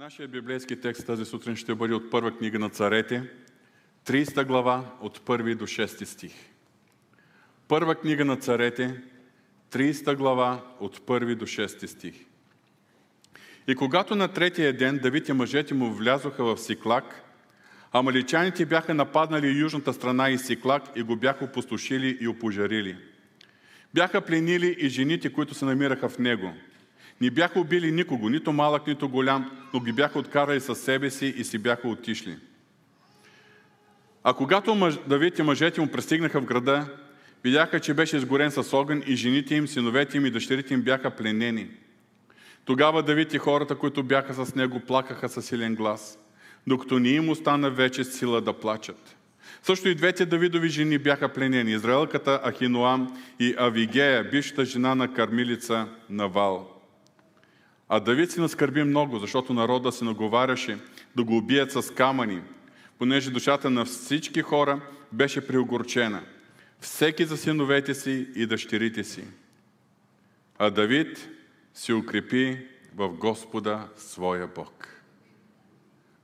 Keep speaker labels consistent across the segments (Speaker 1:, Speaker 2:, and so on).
Speaker 1: Нашия библейски текст тази сутрин ще бъде от първа книга на царете, 30 глава, от 1 до 6 стих. Първа книга на царете, 30 глава, от 1 до 6 стих. И когато на третия ден Давид и мъжете му влязоха в Сиклак, амаличаните бяха нападнали южната страна и Сиклак и го бяха опустошили и опожарили. Бяха пленили и жените, които се намираха в него – не бяха убили никого, нито малък, нито голям, но ги бяха откарали със себе си и си бяха отишли. А когато мъж, Давид и мъжете му пристигнаха в града, видяха, че беше изгорен с огън и жените им, синовете им и дъщерите им бяха пленени. Тогава Давид и хората, които бяха с него, плакаха със силен глас, докато не им остана вече сила да плачат. Също и двете Давидови жени бяха пленени. Израелката Ахиноам и Авигея, бившата жена на кармилица Навал. А Давид се наскърби много, защото народа се наговаряше да го убият с камъни, понеже душата на всички хора беше приогорчена. Всеки за синовете си и дъщерите си. А Давид се укрепи в Господа своя Бог.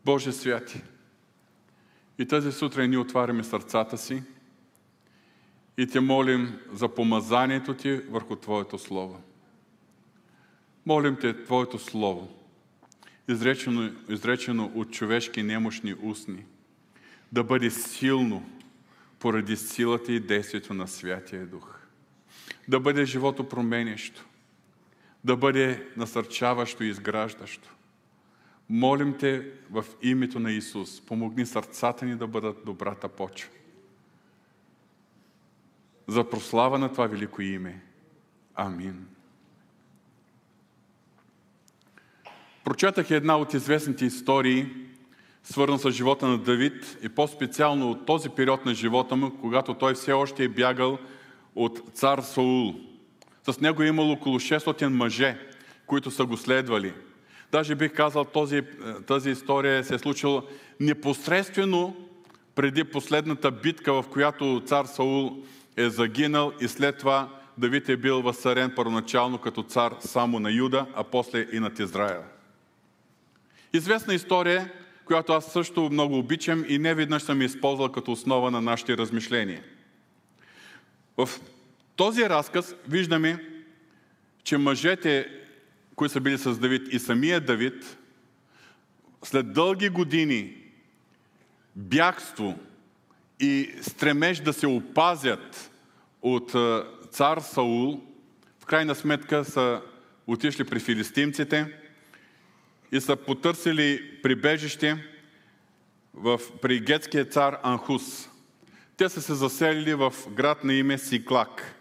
Speaker 1: Боже святи! И тази сутрин ние отваряме сърцата си и те молим за помазанието Ти върху Твоето Слово. Молим Те Твоето Слово, изречено, изречено от човешки немощни устни, да бъде силно поради силата и действието на Святия Дух. Да бъде живото променящо, да бъде насърчаващо и изграждащо. Молим Те в името на Исус, помогни сърцата ни да бъдат добрата почва. За прослава на това велико име. Амин. Прочетах една от известните истории, свързана с живота на Давид и по-специално от този период на живота му, когато той все още е бягал от цар Саул. С него е имало около 600 мъже, които са го следвали. Даже бих казал, този, тази история се е случила непосредствено преди последната битка, в която цар Саул е загинал и след това Давид е бил възсарен първоначално като цар само на Юда, а после и над Израел. Известна история, която аз също много обичам и не веднъж съм използвал като основа на нашите размишления. В този разказ виждаме, че мъжете, които са били с Давид и самия Давид, след дълги години бягство и стремеж да се опазят от цар Саул, в крайна сметка са отишли при филистимците – и са потърсили прибежище в, при гетския цар Анхус. Те са се заселили в град на име Сиклак.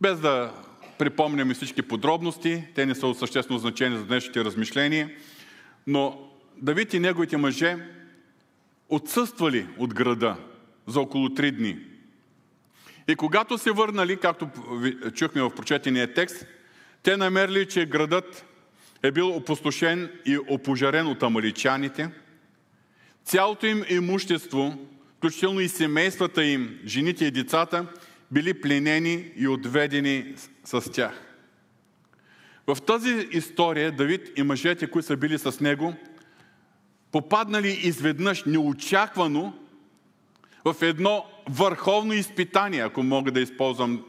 Speaker 1: Без да припомняме всички подробности, те не са от съществено значение за днешните размишления, но Давид и неговите мъже отсъствали от града за около три дни. И когато се върнали, както чухме в прочетения текст, те намерили, че градът е бил опустошен и опожарен от амаличаните. Цялото им имущество, включително и семействата им, жените и децата, били пленени и отведени с тях. В тази история Давид и мъжете, които са били с него, попаднали изведнъж неочаквано в едно върховно изпитание, ако мога да използвам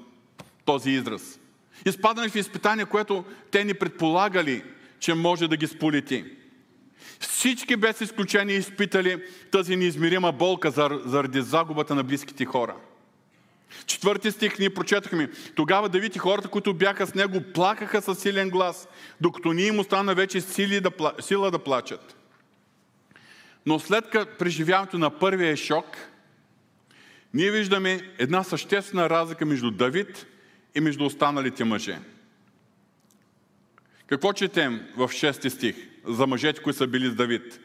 Speaker 1: този израз. Изпаднали в изпитание, което те не предполагали че може да ги сполети. Всички без изключение изпитали тази неизмерима болка заради загубата на близките хора. Четвърти стих ние прочетахме. Тогава Давид и хората, които бяха с него, плакаха със силен глас, докато ни им остана вече сили да, сила да плачат. Но след преживяването на първия шок, ние виждаме една съществена разлика между Давид и между останалите мъже. Какво четем в 6 стих за мъжете, които са били с Давид?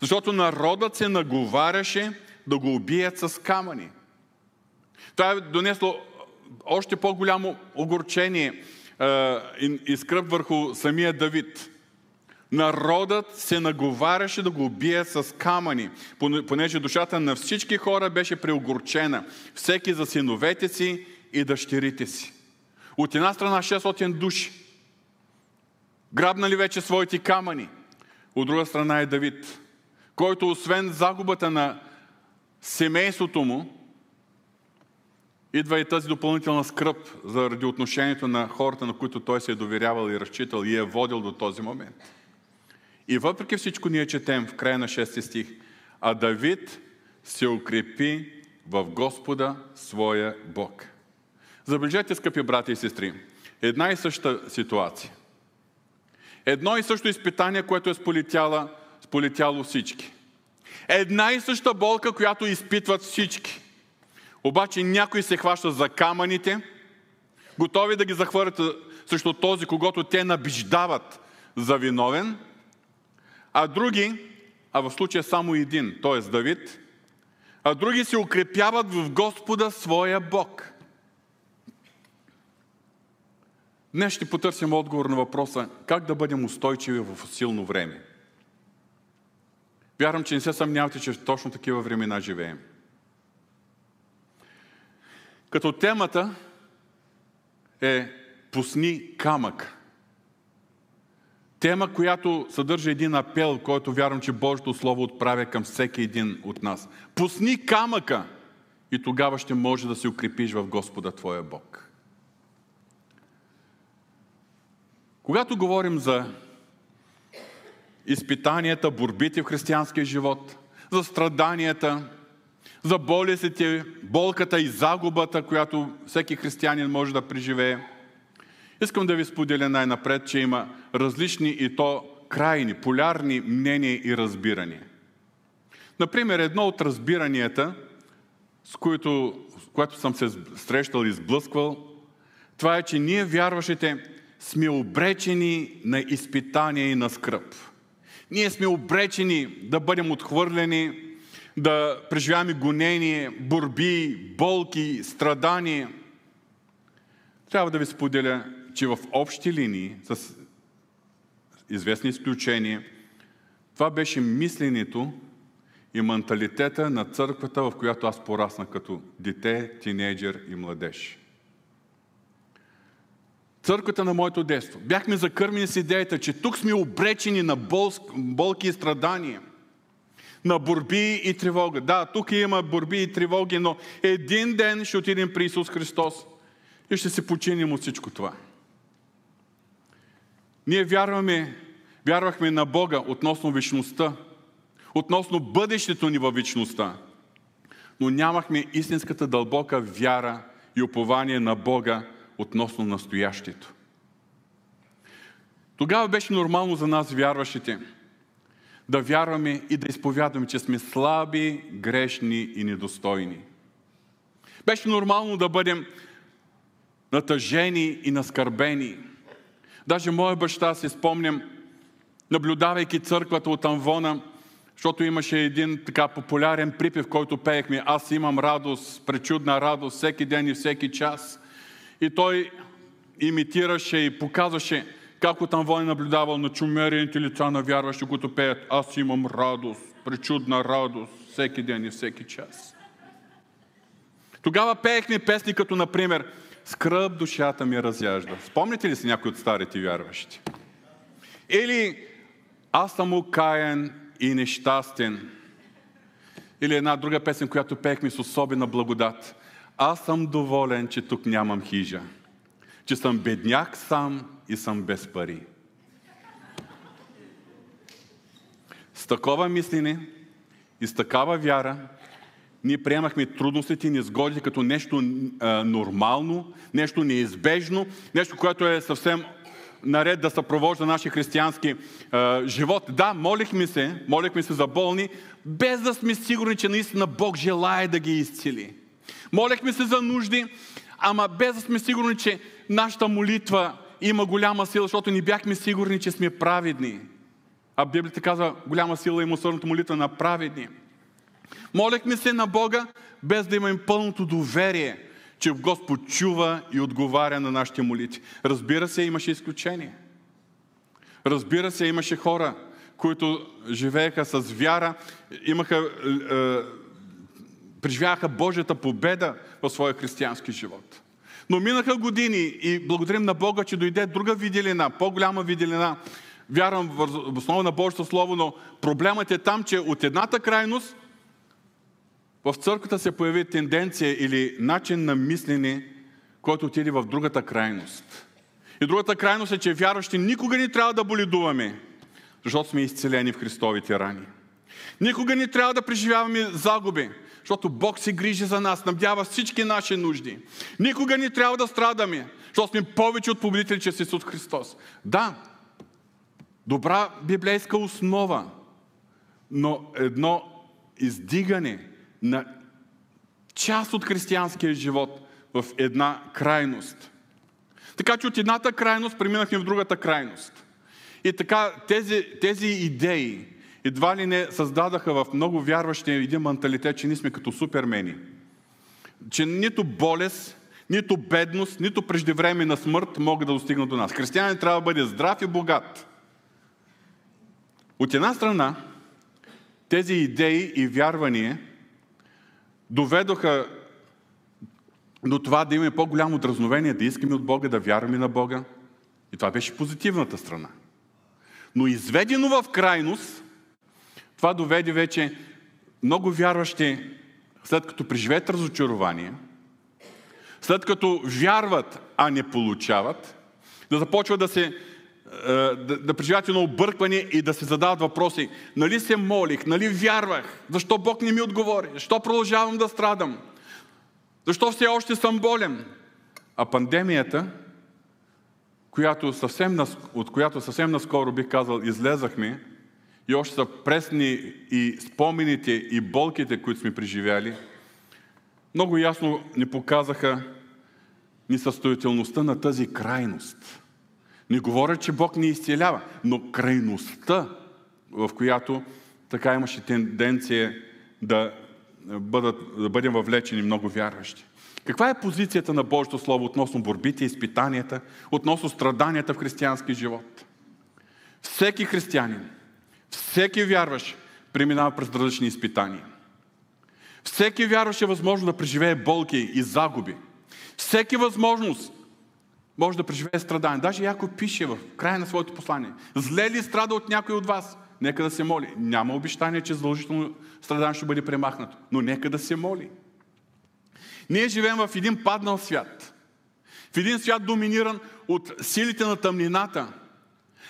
Speaker 1: Защото народът се наговаряше да го убият с камъни. Това е донесло още по-голямо огорчение и скръп върху самия Давид. Народът се наговаряше да го убие с камъни, понеже душата на всички хора беше преогорчена. Всеки за синовете си и дъщерите си. От една страна 600 души, грабнали вече своите камъни, От друга страна е Давид, който освен загубата на семейството му, идва и тази допълнителна скръп заради отношението на хората, на които той се е доверявал и разчитал и е водил до този момент. И въпреки всичко ние четем в края на 6 стих, а Давид се укрепи в Господа своя Бог. Забележете, скъпи брати и сестри, една и съща ситуация. Едно и също изпитание, което е сполетяло, сполетяло всички. Една и съща болка, която изпитват всички. Обаче някои се хващат за камъните, готови да ги захвърлят срещу този, когато те набиждават за виновен, а други, а в случая само един, т.е. Давид, а други се укрепяват в Господа своя Бог. Днес ще потърсим отговор на въпроса как да бъдем устойчиви в силно време. Вярвам, че не се съмнявате, че в точно такива времена живеем. Като темата е Пусни камък. Тема, която съдържа един апел, който вярвам, че Божието Слово отправя към всеки един от нас. Пусни камъка и тогава ще може да се укрепиш в Господа Твоя Бог. Когато говорим за изпитанията, борбите в християнския живот, за страданията, за болестите, болката и загубата, която всеки християнин може да преживее. Искам да ви споделя най-напред, че има различни и то крайни, полярни мнения и разбирания. Например, едно от разбиранията, с което, с което съм се срещал и сблъсквал, това е, че ние вярващите сме обречени на изпитания и на скръп. Ние сме обречени да бъдем отхвърлени, да преживяваме гонение, борби, болки, страдания. Трябва да ви споделя, че в общи линии, с известни изключения, това беше мисленето и менталитета на църквата, в която аз пораснах като дете, тинейджер и младеж. Църквата на моето детство. Бяхме закърмени с идеята, че тук сме обречени на болки и страдания – на борби и тревога. Да, тук има борби и тревоги, но един ден ще отидем при Исус Христос и ще се починим от всичко това. Ние вярваме, вярвахме на Бога относно вечността, относно бъдещето ни във вечността, но нямахме истинската дълбока вяра и упование на Бога относно настоящето. Тогава беше нормално за нас, вярващите, да вярваме и да изповядваме, че сме слаби, грешни и недостойни. Беше нормално да бъдем натъжени и наскърбени. Даже моя баща, си спомням, наблюдавайки църквата от Анвона, защото имаше един така популярен припев, който пеехме Аз имам радост, пречудна радост, всеки ден и всеки час. И той имитираше и показваше как от Анвон е наблюдавал на чумерените лица на вярващи, които пеят Аз имам радост, пречудна радост, всеки ден и всеки час. Тогава пеехме песни като, например, Скръп душата ми разяжда. Спомните ли си някой от старите вярващи? Или Аз съм окаян и нещастен. Или една друга песен, която пеехме с особена благодат. Аз съм доволен, че тук нямам хижа. Че съм бедняк сам и съм без пари. С такова мислене и с такава вяра ние приемахме трудностите и незгодите като нещо а, нормално, нещо неизбежно, нещо, което е съвсем наред да съпровожда нашия християнски а, живот. Да, молихме се, молихме се за болни, без да сме сигурни, че наистина Бог желая да ги изцели. Молехме се за нужди, ама без да сме сигурни, че нашата молитва има голяма сила, защото ни бяхме сигурни, че сме праведни. А Библията казва, голяма сила има усърдната молитва на праведни. Молехме се на Бога, без да имаме пълното доверие, че Господ чува и отговаря на нашите молитви. Разбира се, имаше изключение. Разбира се, имаше хора, които живееха с вяра, имаха, е, преживяха Божията победа в своя християнски живот. Но минаха години и благодарим на Бога, че дойде друга виделина, по-голяма виделина вярвам в основа на Божието Слово, но проблемът е там, че от едната крайност в църквата се появи тенденция или начин на мислене, който отиде в другата крайност. И другата крайност е, че вярващи никога не трябва да боледуваме, защото сме изцелени в Христовите рани. Никога не трябва да преживяваме загуби, защото Бог се грижи за нас, набдява всички наши нужди. Никога не трябва да страдаме, защото сме повече от победители чрез Исус Христос. Да, добра библейска основа, но едно издигане на част от християнския живот в една крайност. Така че от едната крайност преминахме в другата крайност. И така тези, тези идеи едва ли не създадаха в много вярващи един менталитет, че ние сме като супермени. Че нито болест, нито бедност, нито преждевременна смърт могат да достигнат до нас. Християнин трябва да бъде здрав и богат. От една страна, тези идеи и вярвания доведоха до това да имаме по-голямо дразновение, да искаме от Бога, да вярваме на Бога. И това беше позитивната страна. Но изведено в крайност, това доведе вече много вярващи, след като преживеят разочарование, след като вярват, а не получават, да започват да се е, да, да преживяват едно объркване и да се задават въпроси. Нали се молих, нали вярвах, защо Бог не ми отговори, защо продължавам да страдам, защо все още съм болен. А пандемията, която съвсем, от която съвсем наскоро бих казал излезахме, и още са пресни и спомените и болките, които сме преживяли, много ясно ни показаха несъстоятелността на тази крайност. Не говоря, че Бог ни изцелява, но крайността, в която така имаше тенденция да, бъдат, да бъдем въвлечени много вярващи. Каква е позицията на Божието Слово относно борбите, изпитанията, относно страданията в християнски живот? Всеки християнин, всеки вярващ преминава през различни изпитания. Всеки вярващ е възможно да преживее болки и загуби. Всеки възможност може да преживее страдание. Даже Яков пише в края на своето послание. Зле ли страда от някой от вас? Нека да се моли. Няма обещание, че задължително страдание ще бъде премахнато. Но нека да се моли. Ние живеем в един паднал свят. В един свят доминиран от силите на тъмнината.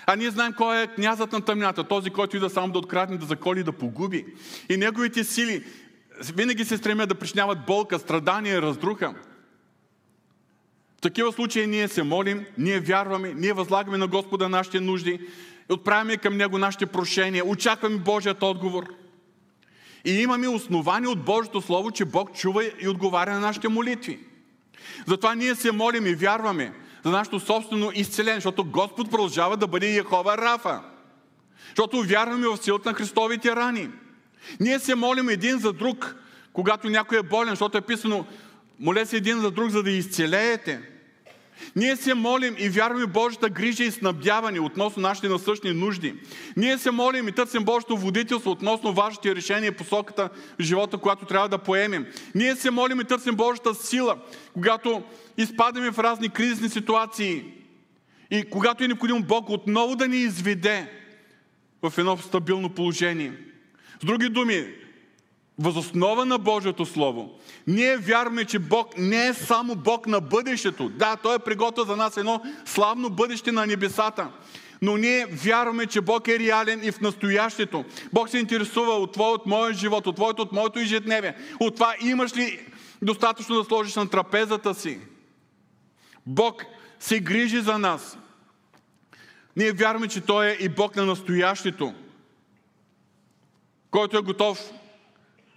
Speaker 1: А ние знаем кой е князът на тъмнината, този, който ида само да открадне, да заколи, да погуби. И неговите сили винаги се стремят да причиняват болка, страдания, разруха. В такива случаи ние се молим, ние вярваме, ние възлагаме на Господа нашите нужди, отправяме към Него нашите прошения, очакваме Божият отговор. И имаме основание от Божието Слово, че Бог чува и отговаря на нашите молитви. Затова ние се молим и вярваме за нашето собствено изцеление, защото Господ продължава да бъде Яхова Рафа. Защото вярваме в силата на Христовите рани. Ние се молим един за друг, когато някой е болен, защото е писано, моля се един за друг, за да изцелеете. Ние се молим и вярваме Божията грижа и снабдяване относно нашите насъщни нужди. Ние се молим и търсим Божието водителство относно вашите решения и посоката в живота, която трябва да поемем. Ние се молим и търсим Божията сила, когато изпадаме в разни кризисни ситуации и когато е необходимо Бог отново да ни изведе в едно стабилно положение. С други думи, възоснова на Божието Слово, ние вярваме, че Бог не е само Бог на бъдещето. Да, Той е приготвил за нас едно славно бъдеще на небесата. Но ние вярваме, че Бог е реален и в настоящето. Бог се интересува от твоя, от моя живот, от твоето, от моето ежедневие. От това имаш ли достатъчно да сложиш на трапезата си. Бог се грижи за нас. Ние вярваме, че Той е и Бог на настоящето, който е готов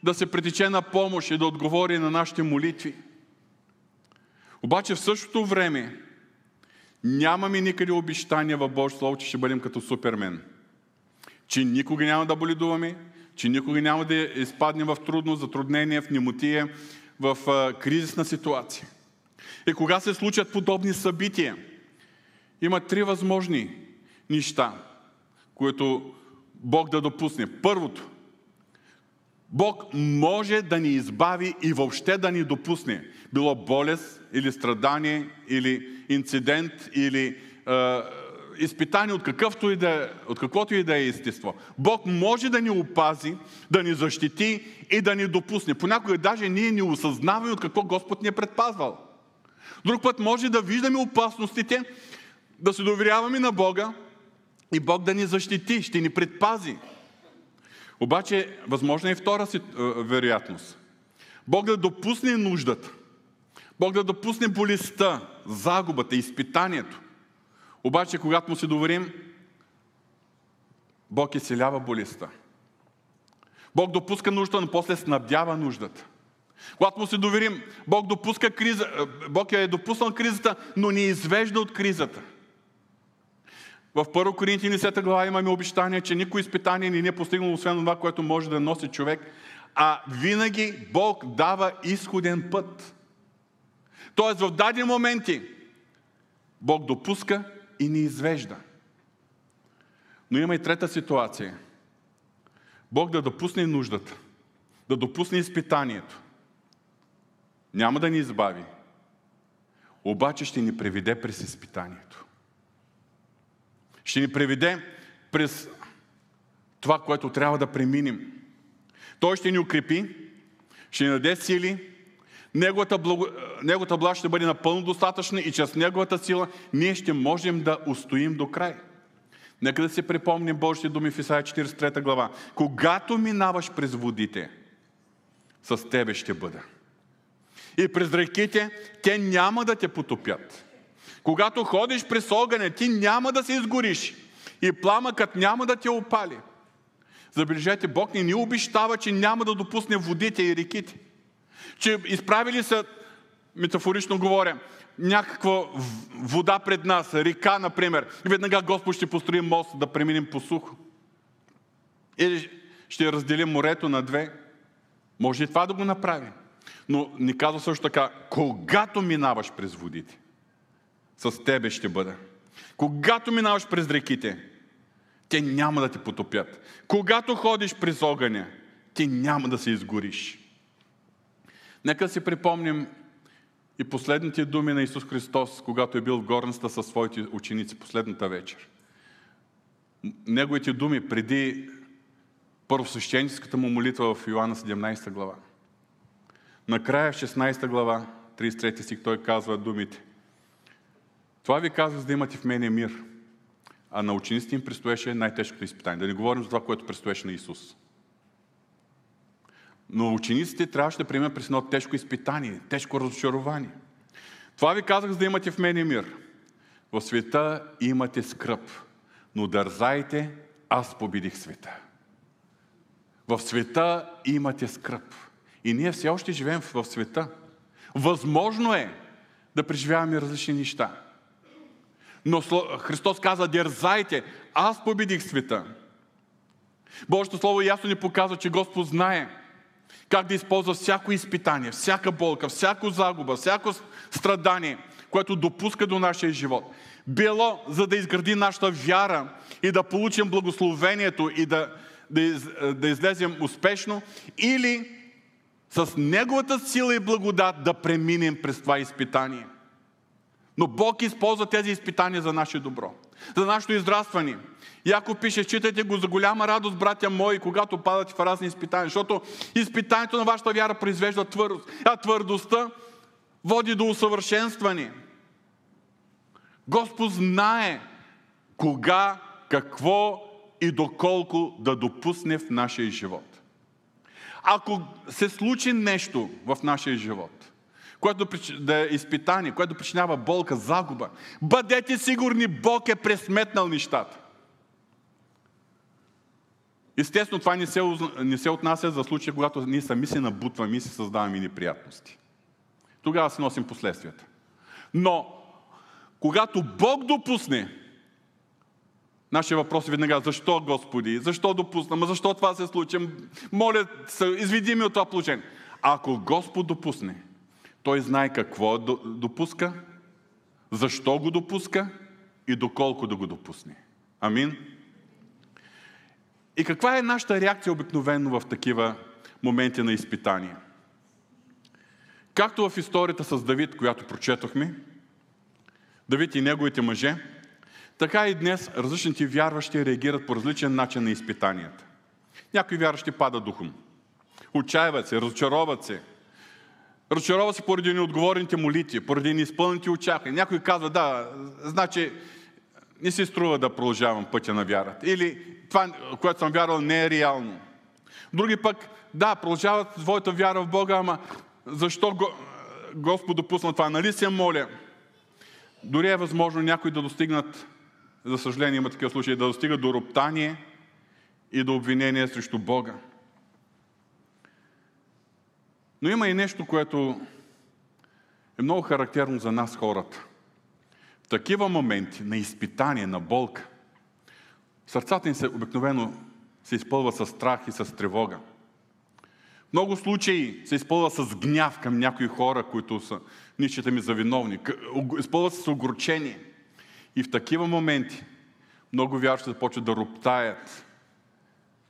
Speaker 1: да се притече на помощ и да отговори на нашите молитви. Обаче в същото време нямаме никъде обещания в Божието Слово, че ще бъдем като супермен. Че никога няма да боледуваме, че никога няма да изпаднем в трудност, затруднение, в немотия, в кризисна ситуация. И кога се случат подобни събития, има три възможни неща, които Бог да допусне. Първото, Бог може да ни избави и въобще да ни допусне. Било болест, или страдание, или инцидент, или е, изпитание от, какъвто и да, от каквото и да е естество. Бог може да ни опази, да ни защити и да ни допусне. Понякога даже ние не осъзнаваме от какво Господ ни е предпазвал. Друг път може да виждаме опасностите, да се доверяваме на Бога и Бог да ни защити, ще ни предпази. Обаче, възможно е и втора си, е, вероятност. Бог да допусне нуждата. Бог да допусне болестта, загубата, изпитанието. Обаче, когато му се доверим, Бог изцелява болестта. Бог допуска нуждата, но после снабдява нуждата. Когато му се доверим, Бог, допуска криза, е, Бог е допуснал кризата, но ни извежда от кризата. В 1 Коринтини 10 глава имаме обещание, че никой изпитание не ни е постигнало, освен това, което може да носи човек, а винаги Бог дава изходен път. Тоест в дадени моменти Бог допуска и ни извежда. Но има и трета ситуация. Бог да допусне нуждата, да допусне изпитанието. Няма да ни избави, обаче ще ни приведе през изпитанието. Ще ни приведе през това, което трябва да преминем. Той ще ни укрепи, ще ни даде сили, Неговата, благо... Неговата благо ще бъде напълно достатъчна и чрез Неговата сила ние ще можем да устоим до край. Нека да си припомним Божите думи в Исаия 43 глава. Когато минаваш през водите, с тебе ще бъда. И през реките, те няма да те потопят. Когато ходиш през огъня, ти няма да се изгориш. И пламъкът няма да те опали. Забележете, Бог не ни обещава, че няма да допусне водите и реките че изправили са, метафорично говоря, някаква вода пред нас, река, например, и веднага Господ ще построи мост да преминем по сухо. Или ще разделим морето на две. Може и това да го направи. Но ни казва също така, когато минаваш през водите, с тебе ще бъда. Когато минаваш през реките, те няма да те потопят. Когато ходиш през огъня, ти няма да се изгориш. Нека си припомним и последните думи на Исус Христос, когато е бил в горницата със своите ученици последната вечер. Неговите думи преди първосвещеническата му молитва в Йоанна 17 глава. Накрая в 16 глава, 33 стих, той казва думите. Това ви казах, за да имате в мене мир. А на учениците им предстоеше най-тежкото изпитание. Да не говорим за това, което предстоеше на Исус. Но учениците трябваше да преминат през едно тежко изпитание, тежко разочарование. Това ви казах, за да имате в мене мир. В света имате скръп, но дързайте, аз победих света. В света имате скръп. И ние все още живеем в света. Възможно е да преживяваме различни неща. Но Христос каза, дързайте, аз победих света. Божието Слово ясно ни показва, че Господ знае как да използва всяко изпитание, всяка болка, всяко загуба, всяко страдание, което допуска до нашия живот. Било за да изгради нашата вяра и да получим благословението и да, да, из, да излезем успешно, или с Неговата сила и благодат да преминем през това изпитание. Но Бог използва тези изпитания за наше добро, за нашето израстване. Яко пише, читайте го за голяма радост, братя мои, когато падате в разни изпитания, защото изпитанието на вашата вяра произвежда твърдост, а твърдостта води до усъвършенстване. Господ знае кога, какво и доколко да допусне в нашия живот. Ако се случи нещо в нашия живот, което да е изпитание, което причинява болка, загуба, бъдете сигурни, Бог е пресметнал нещата. Естествено, това не се, не се отнася за случая, когато ние сами се набутваме и се създаваме неприятности. Тогава се носим последствията. Но, когато Бог допусне, нашия въпрос е веднага, защо Господи, защо допусна, ма защо това се случи, моля, изведи ми от това положение. Ако Господ допусне, Той знае какво допуска, защо го допуска и доколко да го допусне. Амин. И каква е нашата реакция обикновено в такива моменти на изпитание? Както в историята с Давид, която прочетохме, Давид и неговите мъже, Така и днес различните вярващи реагират по различен начин на изпитанията. Някои вярващи падат духом. Отчаиват се, разочароват се. Разочароват се поради неотговорените молитви, поради неизпълните очаквания. Някой казва, да, значи не се струва да продължавам пътя на вярата. Или това, което съм вярвал, не е реално. Други пък, да, продължават своята вяра в Бога, ама защо Господ допусна това? Нали се моля? Дори е възможно някои да достигнат, за съжаление има такива случаи, да достигат до роптание и до обвинение срещу Бога. Но има и нещо, което е много характерно за нас хората. В такива моменти на изпитание, на болка, сърцата ни се обикновено се изпълва с страх и с тревога. В много случаи се изпълва с гняв към някои хора, които са, ние считаме за виновни. Изпълва се с огорчение. И в такива моменти много вярващи започват да роптаят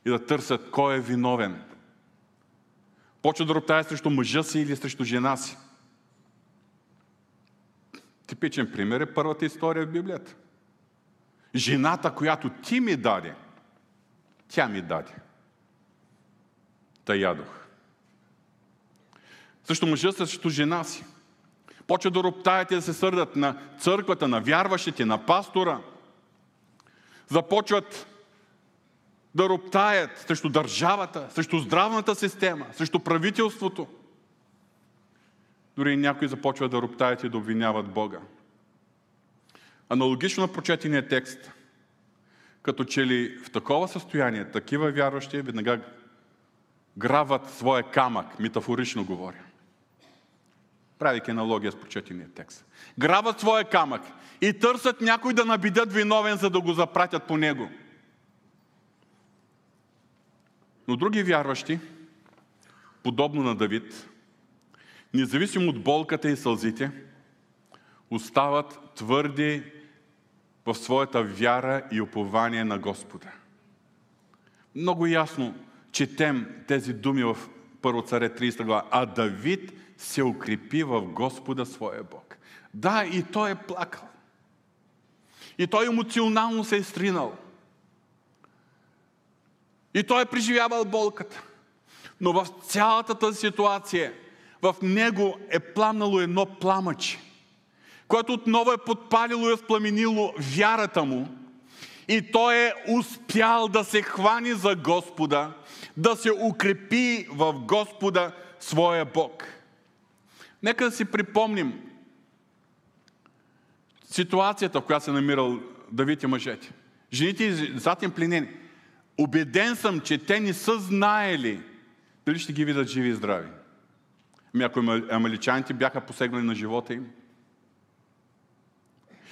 Speaker 1: и да търсят кой е виновен. Почват да роптаят срещу мъжа си или срещу жена си. Типичен пример е първата история в Библията. Жената, която ти ми даде, тя ми даде. Та ядох. Също мъжа срещу жена си. Почва да роптаят и да се сърдат на църквата, на вярващите, на пастора. Започват да роптаят срещу държавата, срещу здравната система, срещу правителството. Дори някои започват да роптаят и да обвиняват Бога. Аналогично на прочетения текст, като че ли в такова състояние, такива вярващи веднага грават своя камък, метафорично говоря. Правейки аналогия с прочетения текст. Грават своя камък и търсят някой да набидят виновен, за да го запратят по него. Но други вярващи, подобно на Давид, независимо от болката и сълзите, остават твърди в своята вяра и упование на Господа. Много ясно четем тези думи в Първо царе 30 глава. А Давид се укрепи в Господа своя Бог. Да, и той е плакал. И той емоционално се е стринал. И той е преживявал болката. Но в цялата тази ситуация, в него е пламнало едно пламъче, което отново е подпалило и възпламенило вярата му. И той е успял да се хвани за Господа, да се укрепи в Господа своя Бог. Нека да си припомним ситуацията, в която се намирал Давид и мъжете. Жените и децата им пленени. Обеден съм, че те не са знаели дали ще ги видят живи и здрави. Ами ако амаличаните бяха посегнали на живота им.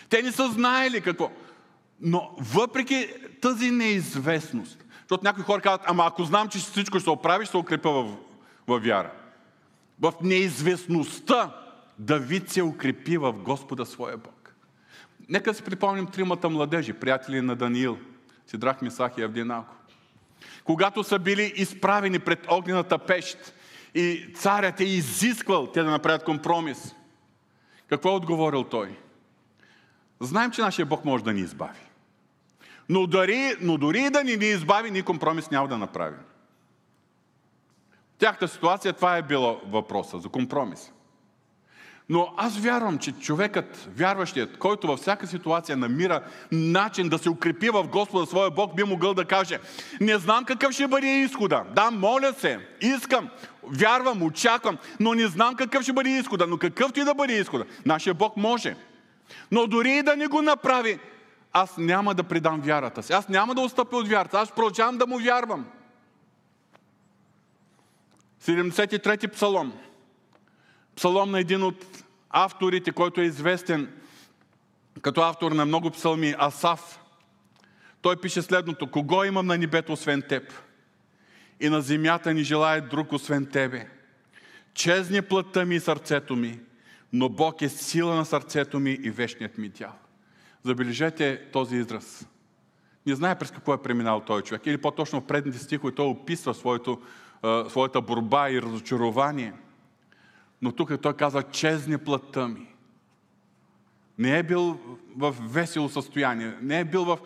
Speaker 1: Те не са знаели какво. Но въпреки тази неизвестност, защото някои хора казват, ама ако знам, че всичко ще се оправи, ще се укрепя в, в вяра. В неизвестността Давид се укрепи в Господа своя Бог. Нека си припомним тримата младежи, приятели на Даниил, Сидрах, Мисах и Авдиналко. Когато са били изправени пред огнената пещ и царят е изисквал те да направят компромис, какво е отговорил той? Знаем, че нашия Бог може да ни избави. Но дори, но дори да ни ни избави, ни компромис няма да направим. В тяхта ситуация това е било въпроса за компромис. Но аз вярвам, че човекът, вярващият, който във всяка ситуация намира начин да се укрепи в Господа своя Бог, би могъл да каже, не знам какъв ще бъде изхода. Да, моля се, искам, вярвам, очаквам, но не знам какъв ще бъде изхода. Но какъвто и да бъде изхода, нашия Бог може. Но дори и да не го направи, аз няма да предам вярата си. Аз няма да отстъпя от вярата. Аз продължавам да му вярвам. 73-ти псалом. Псалом на един от авторите, който е известен като автор на много псалми, Асав. Той пише следното. Кого имам на небето, освен теб? И на земята ни желая друг, освен тебе. Чезне плътта ми и сърцето ми, но Бог е сила на сърцето ми и вечният ми дял. Забележете този израз. Не знае през какво е преминал този човек. Или по-точно в предните стихове той описва своето, своята борба и разочарование. Но тук той казва, чезне плътта ми. Не е бил в весело състояние. Не е бил в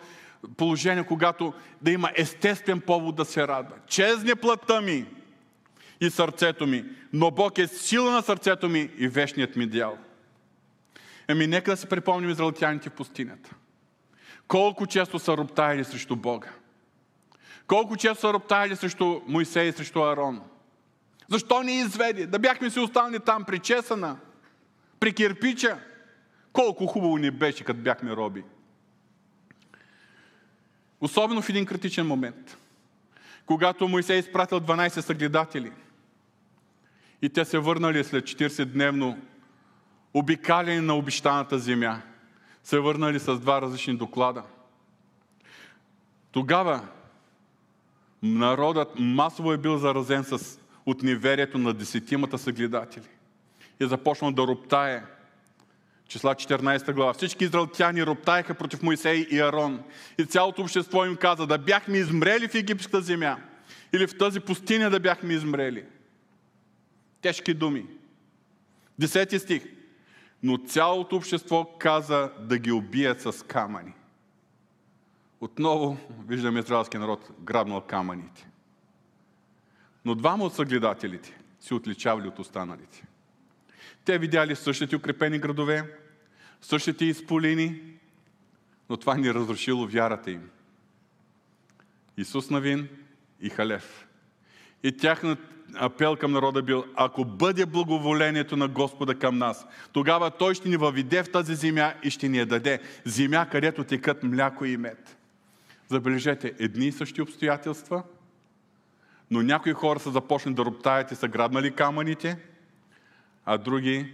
Speaker 1: положение, когато да има естествен повод да се радва. Чезне плътта ми и сърцето ми, но Бог е сила на сърцето ми и вечният ми дял. Еми, нека да се припомним израелтяните в пустинята. Колко често са роптаяли срещу Бога. Колко често са роптаяли срещу Моисей и срещу Арон. Защо ни изведи? Да бяхме си останали там при Чесана, при кирпича. Колко хубаво ни беше, като бяхме роби. Особено в един критичен момент, когато Моисей изпратил 12 съгледатели и те се върнали след 40-дневно обикаляне на обещаната земя, се върнали с два различни доклада. Тогава народът масово е бил заразен с, от неверието на десетимата съгледатели и започнал да роптае – числа 14 глава. Всички израелтяни роптаеха против Моисей и Арон. И цялото общество им каза да бяхме измрели в египетската земя. Или в тази пустиня да бяхме измрели. Тежки думи. Десети стих. Но цялото общество каза да ги убият с камъни. Отново виждаме израелски народ грабнал камъните. Но двама от съгледателите си отличавали от останалите. Те видяли същите укрепени градове, същите изполини, но това ни разрушило вярата им. Исус Навин и Халев. И тяхнат апел към народа бил, ако бъде благоволението на Господа към нас, тогава Той ще ни въведе в тази земя и ще ни я даде. Земя, където текат мляко и мед. Забележете, едни и същи обстоятелства, но някои хора са започнали да роптаят и са грабнали камъните – а други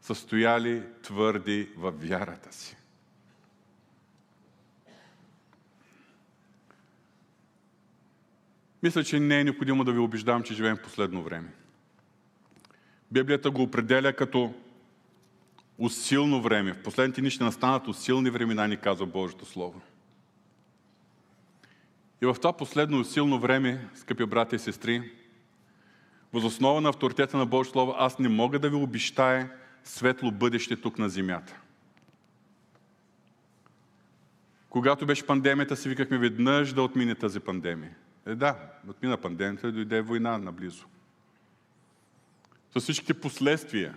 Speaker 1: са стояли твърди в вярата си. Мисля, че не е необходимо да ви убеждавам, че живеем в последно време. Библията го определя като усилно време. В последните дни ще настанат усилни времена, ни казва Божието Слово. И в това последно усилно време, скъпи брати и сестри, Възоснова на авторитета на Божието Слово, аз не мога да ви обещая светло бъдеще тук на земята. Когато беше пандемията, си викахме веднъж да отмине тази пандемия. Е да, отмина пандемията, дойде война наблизо. С всичките последствия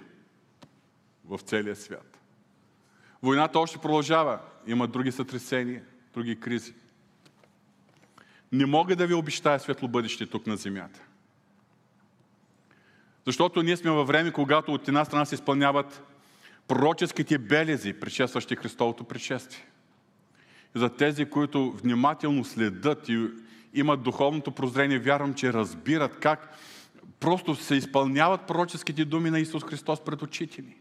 Speaker 1: в целия свят. Войната още продължава. Има други сътресения, други кризи. Не мога да ви обещая светло бъдеще тук на земята. Защото ние сме във време, когато от една страна се изпълняват пророческите белези, предшестващи Христовото пришествие. За тези, които внимателно следят и имат духовното прозрение, вярвам, че разбират как просто се изпълняват пророческите думи на Исус Христос пред очите ни.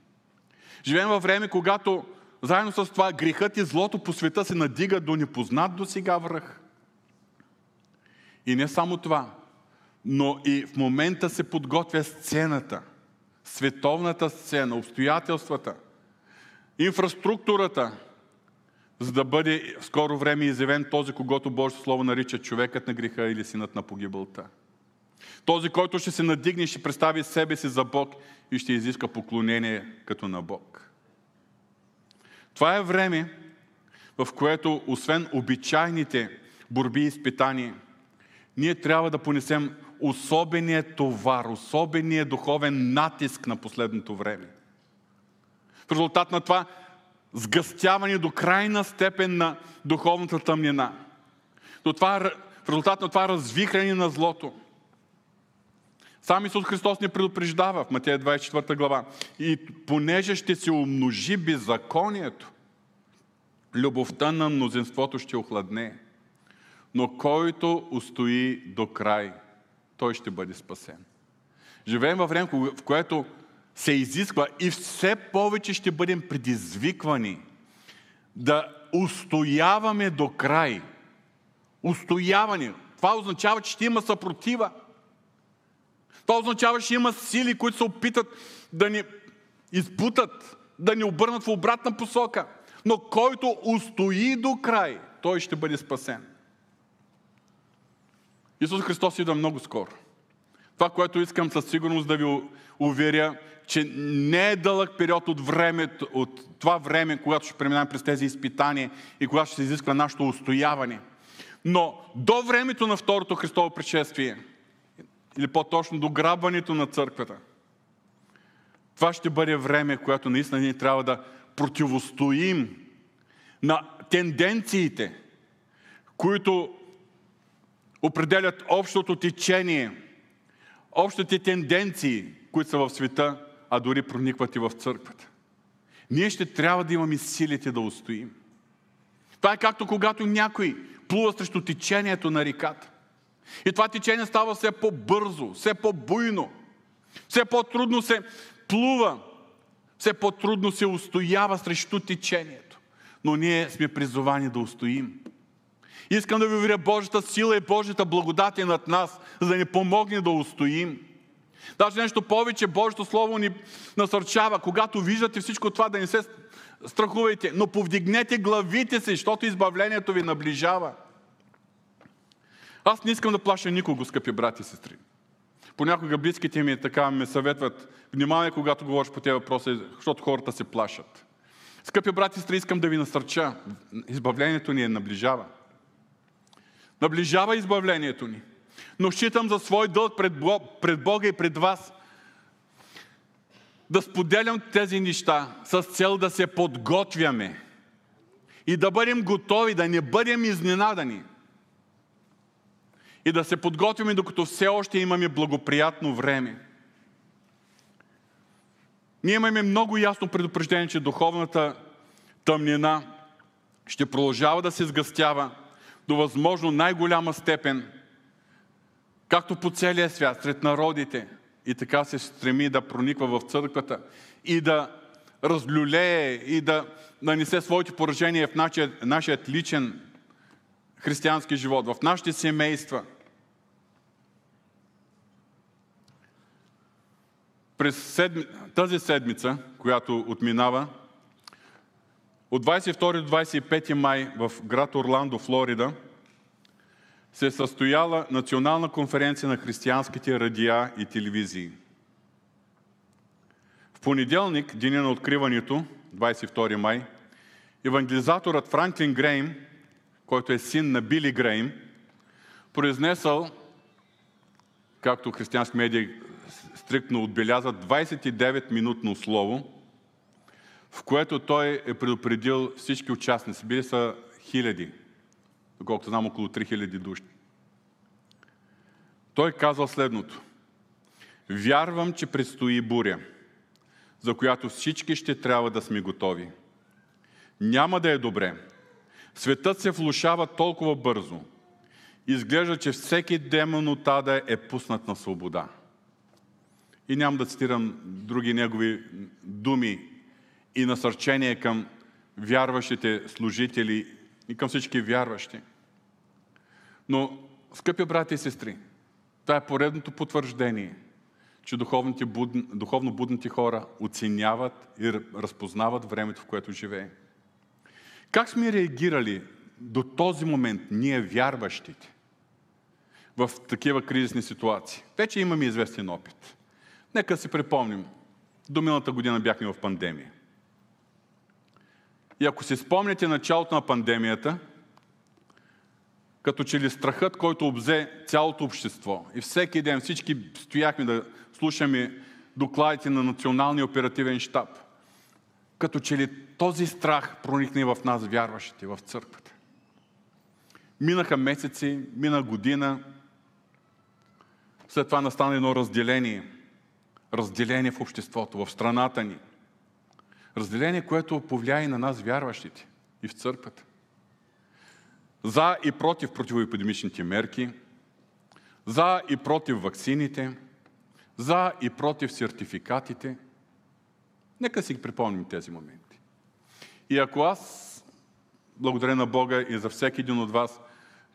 Speaker 1: Живеем във време, когато заедно с това грехът и злото по света се надига до непознат до сега връх. И не само това, но и в момента се подготвя сцената, световната сцена, обстоятелствата, инфраструктурата, за да бъде в скоро време изявен този, когато Божието Слово нарича човекът на греха или синът на погибълта. Този, който ще се надигне, ще представи себе си за Бог и ще изиска поклонение като на Бог. Това е време, в което, освен обичайните борби и изпитания, ние трябва да понесем особения товар, особения духовен натиск на последното време. В резултат на това сгъстяване до крайна степен на духовната тъмнина. До това, в резултат на това развихране на злото. Сам Исус Христос ни предупреждава в Матея 24 глава. И понеже ще се умножи беззаконието, любовта на мнозинството ще охладне. Но който устои до край – той ще бъде спасен. Живеем във време, в което се изисква и все повече ще бъдем предизвиквани да устояваме до край. Устояване. Това означава, че ще има съпротива. Това означава, че има сили, които се опитат да ни избутат, да ни обърнат в обратна посока. Но който устои до край, той ще бъде спасен. Исус Христос идва много скоро. Това, което искам със сигурност да ви уверя, че не е дълъг период от време, от това време, когато ще преминем през тези изпитания и когато ще се изисква нашето устояване. Но до времето на Второто Христово пришествие, или по-точно до грабването на църквата, това ще бъде време, което наистина ние трябва да противостоим на тенденциите, които определят общото течение, общите тенденции, които са в света, а дори проникват и в църквата. Ние ще трябва да имаме силите да устоим. Това е както когато някой плува срещу течението на реката. И това течение става все по-бързо, все по-буйно, все по-трудно се плува, все по-трудно се устоява срещу течението. Но ние сме призовани да устоим. Искам да ви уверя, Божията сила и Божията благодат е над нас, за да ни помогне да устоим. Даже нещо повече, Божието Слово ни насърчава, когато виждате всичко това, да не се страхувайте, но повдигнете главите си, защото избавлението ви наближава. Аз не искам да плаша никого, скъпи брати и сестри. Понякога близките ми така ме съветват, внимавай, когато говориш по тези въпроси, защото хората се плашат. Скъпи брати и сестри, искам да ви насърча. Избавлението ни е наближава. Наближава избавлението ни. Но считам за свой дълг пред Бога и пред вас да споделям тези неща с цел да се подготвяме и да бъдем готови, да не бъдем изненадани. И да се подготвяме, докато все още имаме благоприятно време. Ние имаме много ясно предупреждение, че духовната тъмнина ще продължава да се сгъстява до възможно най-голяма степен, както по целия свят, сред народите, и така се стреми да прониква в църквата и да разлюлее и да нанесе своите поражения в нашия, нашия личен християнски живот, в нашите семейства. През седми... тази седмица, която отминава, от 22 до 25 май в град Орландо, Флорида, се е състояла национална конференция на християнските радиа и телевизии. В понеделник, деня на откриването, 22 май, евангелизаторът Франклин Грейм, който е син на Били Грейм, произнесъл, както християнски медии стриктно отбелязат, 29-минутно слово – в което той е предупредил всички участници. Били са хиляди, доколкото знам около 3000 души. Той казал следното. Вярвам, че предстои буря, за която всички ще трябва да сме готови. Няма да е добре. Светът се влушава толкова бързо. Изглежда, че всеки демон от ада е пуснат на свобода. И няма да цитирам други негови думи и насърчение към вярващите служители и към всички вярващи. Но, скъпи брати и сестри, това е поредното потвърждение, че духовните буд... духовно будните хора оценяват и разпознават времето, в което живее. Как сме реагирали до този момент ние, вярващите, в такива кризисни ситуации? Вече имаме известен опит. Нека си припомним. До миналата година бяхме в пандемия. И ако си спомняте началото на пандемията, като че ли страхът, който обзе цялото общество и всеки ден всички стояхме да слушаме докладите на Националния оперативен щаб, като че ли този страх проникне в нас, вярващите, в църквата. Минаха месеци, мина година, след това настана едно разделение. Разделение в обществото, в страната ни – Разделение, което повлияе и на нас, вярващите, и в църквата. За и против противоепидемичните мерки, за и против ваксините, за и против сертификатите. Нека си ги припомним тези моменти. И ако аз, благодаря на Бога и за всеки един от вас,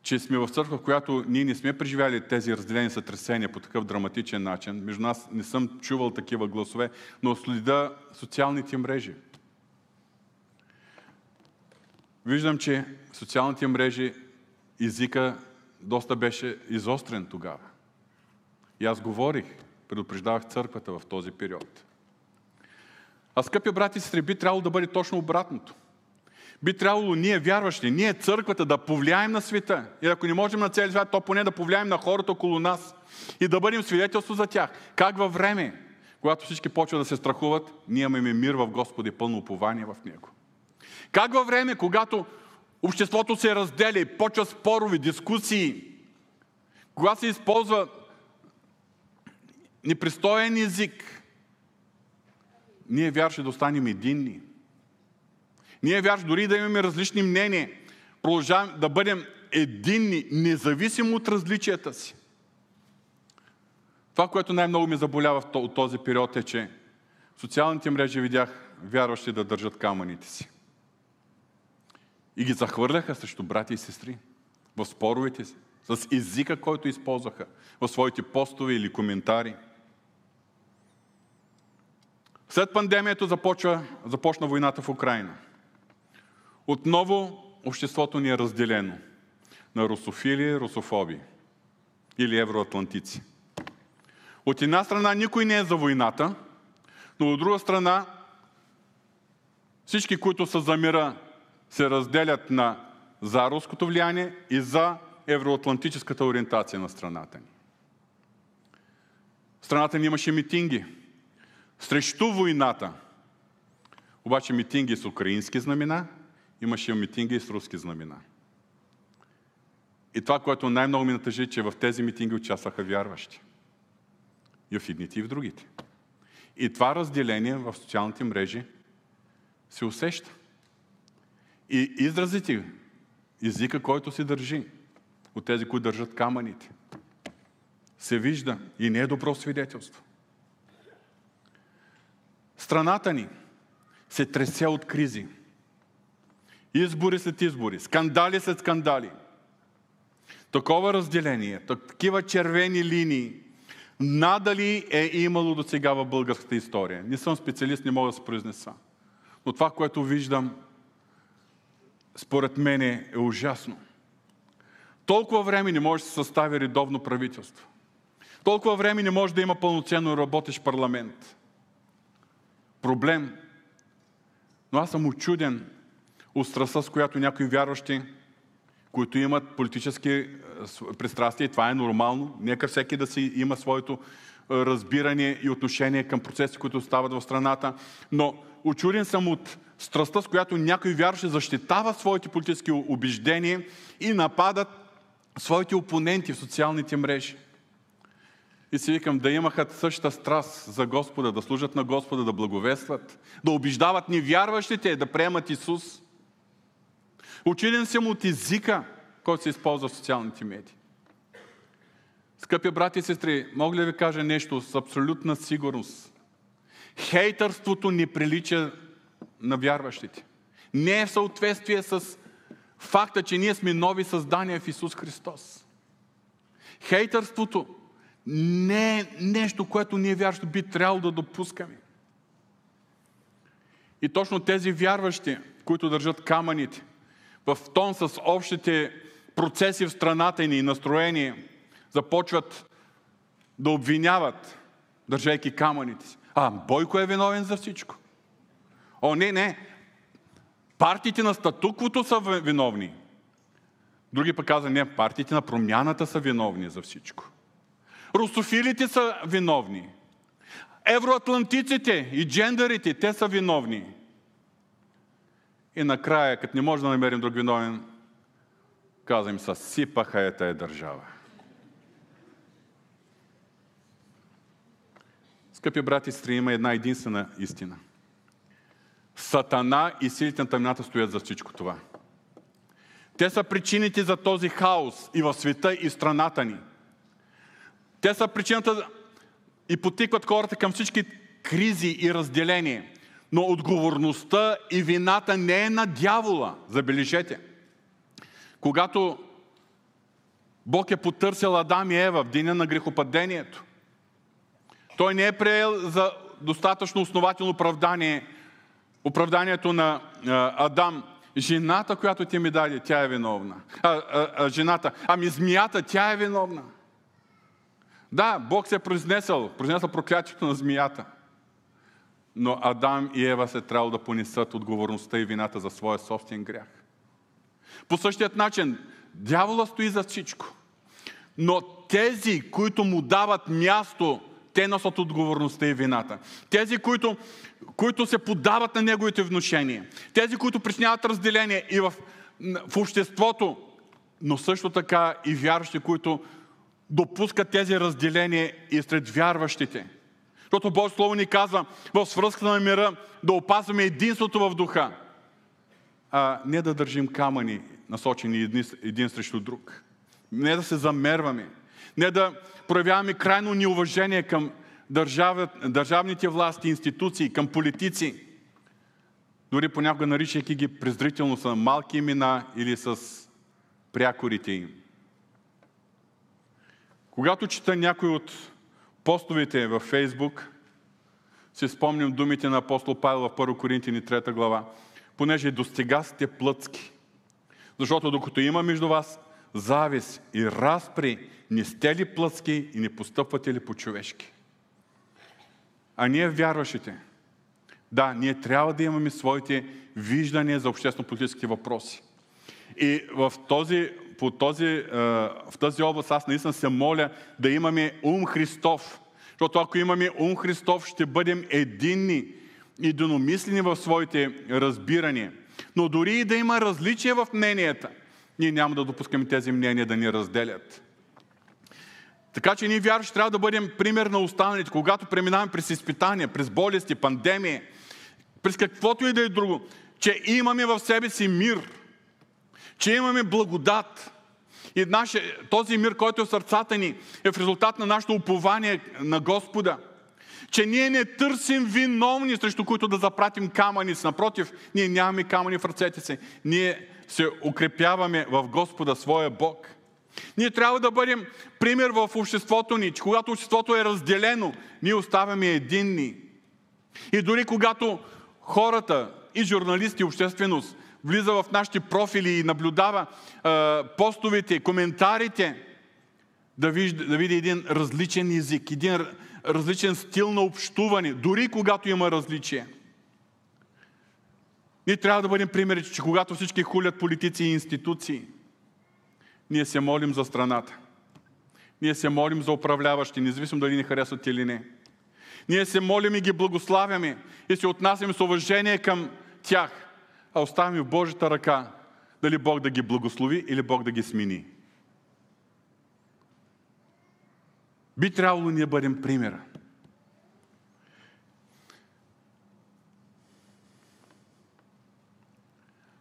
Speaker 1: че сме в църква, в която ние не сме преживяли тези разделени сътресения по такъв драматичен начин. Между нас не съм чувал такива гласове, но следа социалните мрежи. Виждам, че социалните мрежи езика доста беше изострен тогава. И аз говорих, предупреждавах църквата в този период. А скъпи брати и сестри, би трябвало да бъде точно обратното. Би трябвало ние, вярващи, ние, църквата, да повлияем на света. И ако не можем на цели свят, то поне да повлияем на хората около нас. И да бъдем свидетелство за тях. Как във време, когато всички почват да се страхуват, ние имаме мир в Господи, пълно упование в Него. Как във време, когато обществото се разделя и почва спорови, дискусии, когато се използва непристоен език, ние вярваше да останем единни. Ние вярваше дори да имаме различни мнения, продължаваме да бъдем единни, независимо от различията си. Това, което най-много ми заболява от този период е, че в социалните мрежи видях вярващи да държат камъните си. И ги захвърляха срещу брати и сестри в споровете си, с езика, който използваха в своите постове или коментари. След пандемията започва, започна войната в Украина. Отново обществото ни е разделено на русофили, русофоби или евроатлантици. От една страна никой не е за войната, но от друга страна всички, които са за мира, се разделят на за руското влияние и за евроатлантическата ориентация на страната ни. Страната ни имаше митинги срещу войната. Обаче митинги с украински знамена, имаше митинги с руски знамена. И това, което най-много ми натъжи, че в тези митинги участваха вярващи. И в едните, и в другите. И това разделение в социалните мрежи се усеща. И изразите, езика, който се държи от тези, които държат камъните, се вижда и не е добро свидетелство. Страната ни се тресе от кризи. Избори след избори, скандали след скандали. Такова разделение, такива червени линии, надали е имало до сега в българската история. Не съм специалист, не мога да се произнеса. Но това, което виждам, според мен е ужасно. Толкова време не може да се състави редовно правителство. Толкова време не може да има пълноценно работещ парламент. Проблем. Но аз съм очуден от страста, с която някои вярващи, които имат политически е, пристрастия, това е нормално. Нека всеки да си има своето е, разбиране и отношение към процеси, които стават в страната. Но очуден съм от страстта, с която някой вярващи защитава своите политически убеждения и нападат своите опоненти в социалните мрежи. И си викам да имаха същата страст за Господа, да служат на Господа, да благовестват, да убеждават невярващите да приемат Исус. Училен съм от езика, който се използва в социалните медии. Скъпи брати и сестри, мога ли ви кажа нещо с абсолютна сигурност? Хейтърството не прилича на вярващите. Не е в съответствие с факта, че ние сме нови създания в Исус Христос. Хейтърството не е нещо, което ние вярващи би трябвало да допускаме. И точно тези вярващи, които държат камъните, в тон с общите процеси в страната ни и настроение, започват да обвиняват, държайки камъните си. А, Бойко е виновен за всичко. О, не, не. Партиите на статуквото са виновни. Други пък каза, не, партиите на промяната са виновни за всичко. Русофилите са виновни. Евроатлантиците и джендерите, те са виновни. И накрая, като не може да намерим друг виновен, казвам, съсипаха е тая държава. Скъпи брати и сестри, има една единствена истина. Сатана и силите на тъмната стоят за всичко това. Те са причините за този хаос и в света, и в страната ни – те са причината и потикват хората към всички кризи и разделение. Но отговорността и вината не е на дявола. Забележете. Когато Бог е потърсил Адам и Ева в деня на грехопадението, той не е приел за достатъчно основателно оправдание оправданието на а, Адам. Жената, която ти ми даде, тя е виновна. А, а, а, жената, ами змията, тя е виновна. Да, Бог се е произнесъл, произнесъл проклятието на змията. Но Адам и Ева се трябвало да понесат отговорността и вината за своя собствен грях. По същият начин, дявола стои за всичко. Но тези, които му дават място, те носят отговорността и вината. Тези, които, които се подават на неговите внушения. Тези, които причиняват разделение и в, в обществото, но също така и вярващи, които допускат тези разделения и сред вярващите. Защото Божието Слово ни казва в свръзката на мира да опазваме единството в духа, а не да държим камъни, насочени един, един срещу друг. Не да се замерваме. Не да проявяваме крайно неуважение към държав, държавните власти, институции, към политици. Дори понякога наричайки ги презрително са малки имена или с прякорите им. Когато чета някой от постовете във Фейсбук, си спомням думите на апостол Павел в 1 Коринтини 3 глава. Понеже достига сте плътски. Защото докато има между вас завист и разпри, не сте ли плътски и не постъпвате ли по-човешки? А ние вярващите, да, ние трябва да имаме своите виждания за обществено-политически въпроси. И в този по този, в тази област аз наистина се моля да имаме ум Христов. Защото ако имаме ум Христов, ще бъдем единни и дономислени в своите разбирания. Но дори и да има различия в мненията, ние няма да допускаме тези мнения да ни разделят. Така че ние вярващи трябва да бъдем пример на останалите, когато преминаваме през изпитания, през болести, пандемия, през каквото и да е друго, че имаме в себе си мир – че имаме благодат. И наше, този мир, който е в сърцата ни, е в резултат на нашето упование на Господа. Че ние не търсим виновни, срещу които да запратим камъни. Напротив, ние нямаме камъни в ръцете си. Ние се укрепяваме в Господа, своя Бог. Ние трябва да бъдем пример в обществото ни, че когато обществото е разделено, ние оставяме единни. И дори когато хората и журналисти, и общественост влиза в нашите профили и наблюдава а, постовете, коментарите, да, вижда, да види един различен език, един различен стил на общуване, дори когато има различие. Ние трябва да бъдем примери, че когато всички хулят политици и институции, ние се молим за страната. Ние се молим за управляващи, независимо дали ни харесват или не. Ние се молим и ги благославяме и се отнасяме с уважение към тях а оставяме в Божията ръка дали Бог да ги благослови или Бог да ги смени. Би трябвало ние бъдем примера.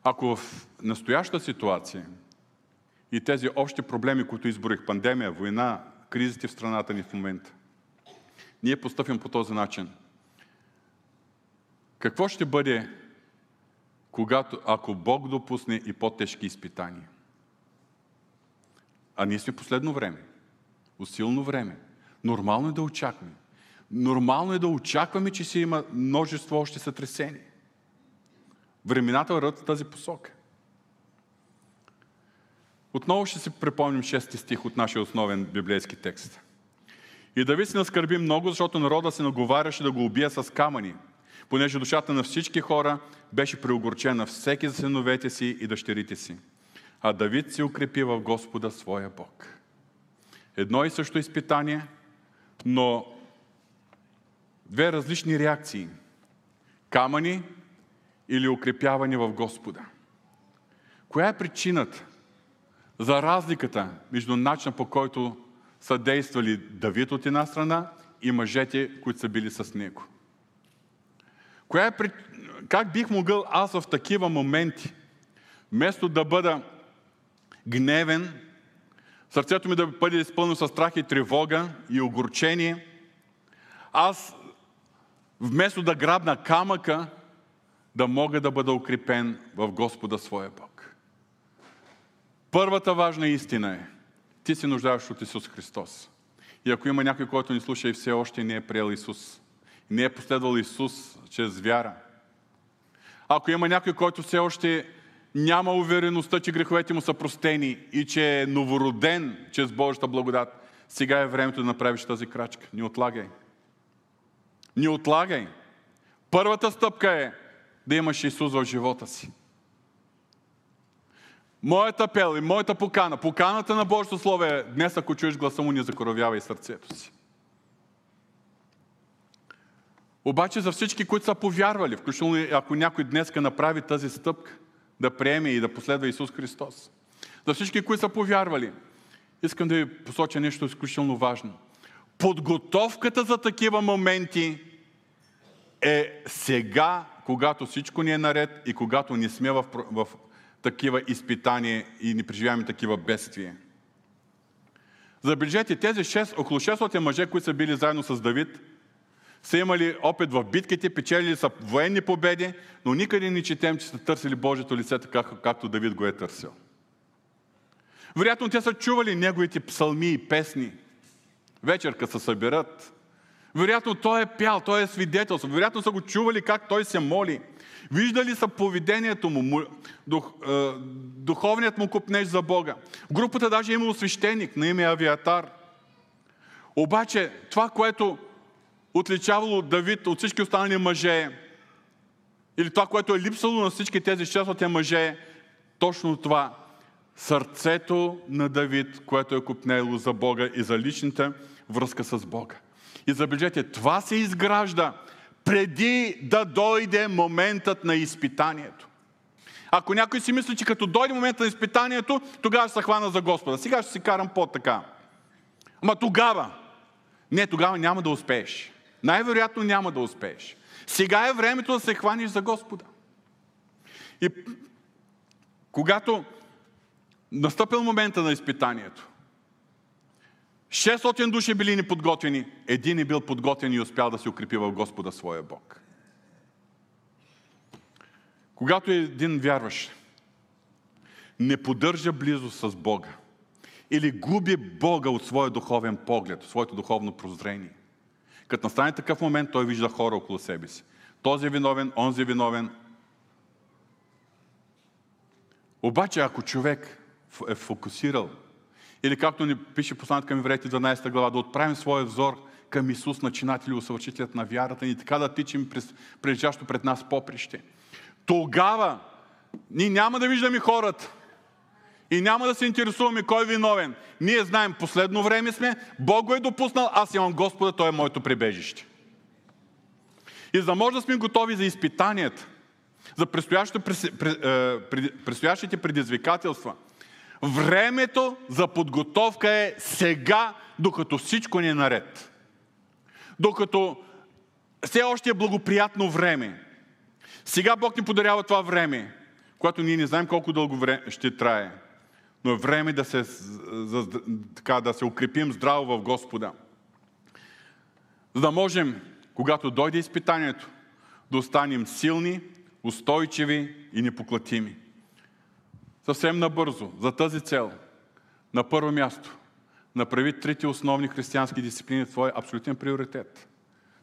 Speaker 1: Ако в настояща ситуация и тези общи проблеми, които изборих, пандемия, война, кризите в страната ни в момента, ние постъпим по този начин. Какво ще бъде когато, ако Бог допусне и по-тежки изпитания. А ние сме последно време, усилно време. Нормално е да очакваме. Нормално е да очакваме, че си има множество още сътресения. Времената върват в тази посока. Отново ще си припомним 6 стих от нашия основен библейски текст. И Давид се наскърби много, защото народа се наговаряше да го убие с камъни – понеже душата на всички хора беше преогорчена всеки за синовете си и дъщерите си. А Давид се укрепи в Господа своя Бог. Едно и също изпитание, но две различни реакции. Камъни или укрепяване в Господа. Коя е причината за разликата между начина по който са действали Давид от една страна и мъжете, които са били с него? Коя е, как бих могъл аз в такива моменти, вместо да бъда гневен, сърцето ми да бъде изпълнено с страх и тревога и огорчение, аз вместо да грабна камъка, да мога да бъда укрепен в Господа своя Бог. Първата важна истина е, ти се нуждаеш от Исус Христос. И ако има някой, който ни слуша и все още не е приел Исус, не е последвал Исус чрез вяра. Ако има някой, който все още няма увереността, че греховете му са простени и че е новороден чрез Божията благодат, Сега е времето да направиш тази крачка. Не отлагай. Не отлагай. Първата стъпка е да имаш Исус в живота си. Моята апел и моята покана, поканата на Божието Слово е днес, ако чуеш гласа му, не закоравявай сърцето си. Обаче за всички, които са повярвали, включително ако някой днеска направи тази стъпка, да приеме и да последва Исус Христос. За всички, които са повярвали, искам да ви посоча нещо изключително важно. Подготовката за такива моменти е сега, когато всичко ни е наред и когато не сме в, в такива изпитания и не преживяваме такива бедствия. Забележете, тези 6, около 600 мъже, които са били заедно с Давид, са имали опит в битките, печелили са военни победи, но никъде не четем, че са търсили Божието лице така, както Давид го е търсил. Вероятно, те са чували неговите псалми и песни. Вечерка се съберат. Вероятно, той е пял, той е свидетелство. Вероятно са го чували как той се моли. Виждали са поведението му, дух, е, духовният му купнеж за Бога. В групата даже имало свещеник на име Авиатар. Обаче, това, което отличавало Давид от всички останали мъже, или това, което е липсало на всички тези 600 мъже, точно това. Сърцето на Давид, което е купнело за Бога и за личната връзка с Бога. И забележете, това се изгражда преди да дойде моментът на изпитанието. Ако някой си мисли, че като дойде момента на изпитанието, тогава ще се хвана за Господа. Сега ще си карам по така. Ама тогава. Не, тогава няма да успееш. Най-вероятно няма да успееш. Сега е времето да се хваниш за Господа. И когато настъпил момента на изпитанието, 600 души били неподготвени, един е бил подготвен и успял да се укрепи в Господа своя Бог. Когато един вярващ не поддържа близо с Бога или губи Бога от своя духовен поглед, своето духовно прозрение, като настане такъв момент, той вижда хора около себе си. Този е виновен, онзи е виновен. Обаче, ако човек е фокусирал, или както ни пише посланието към евреите 12 глава, да отправим своя взор към Исус, начинател и усъвършителят на вярата ни, така да тичим през прилежащо пред нас поприще. Тогава ние няма да виждаме хората, и няма да се интересуваме кой е виновен. Ние знаем, последно време сме, Бог го е допуснал, аз имам Господа, Той е моето прибежище. И за да може да сме готови за изпитанията, за предстоящите предизвикателства, времето за подготовка е сега, докато всичко ни е наред. Докато все още е благоприятно време. Сега Бог ни подарява това време, което ние не знаем колко дълго време ще трае но е време да се, за, така, да се укрепим здраво в Господа. За да можем, когато дойде изпитанието, да останем силни, устойчиви и непоклатими. Съвсем набързо, за тази цел, на първо място, направи трите основни християнски дисциплини твой абсолютен приоритет.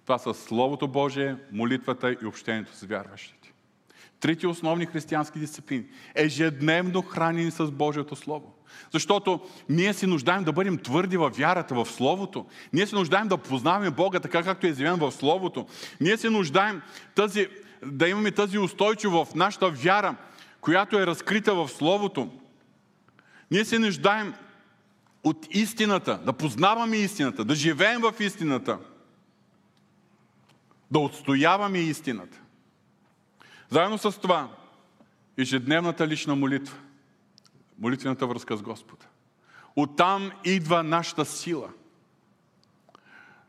Speaker 1: Това са Словото Божие, молитвата и общението с вярващите. Трите основни християнски дисциплини. Ежедневно хранени с Божието Слово. Защото ние се нуждаем да бъдем твърди във вярата, в Словото. Ние се нуждаем да познаваме Бога така, както е изявен в Словото. Ние се нуждаем тази, да имаме тази устойчиво в нашата вяра, която е разкрита в Словото. Ние се нуждаем от истината, да познаваме истината, да живеем в истината, да отстояваме истината. Заедно с това, ежедневната лична молитва, молитвената връзка с Господа. Оттам идва нашата сила.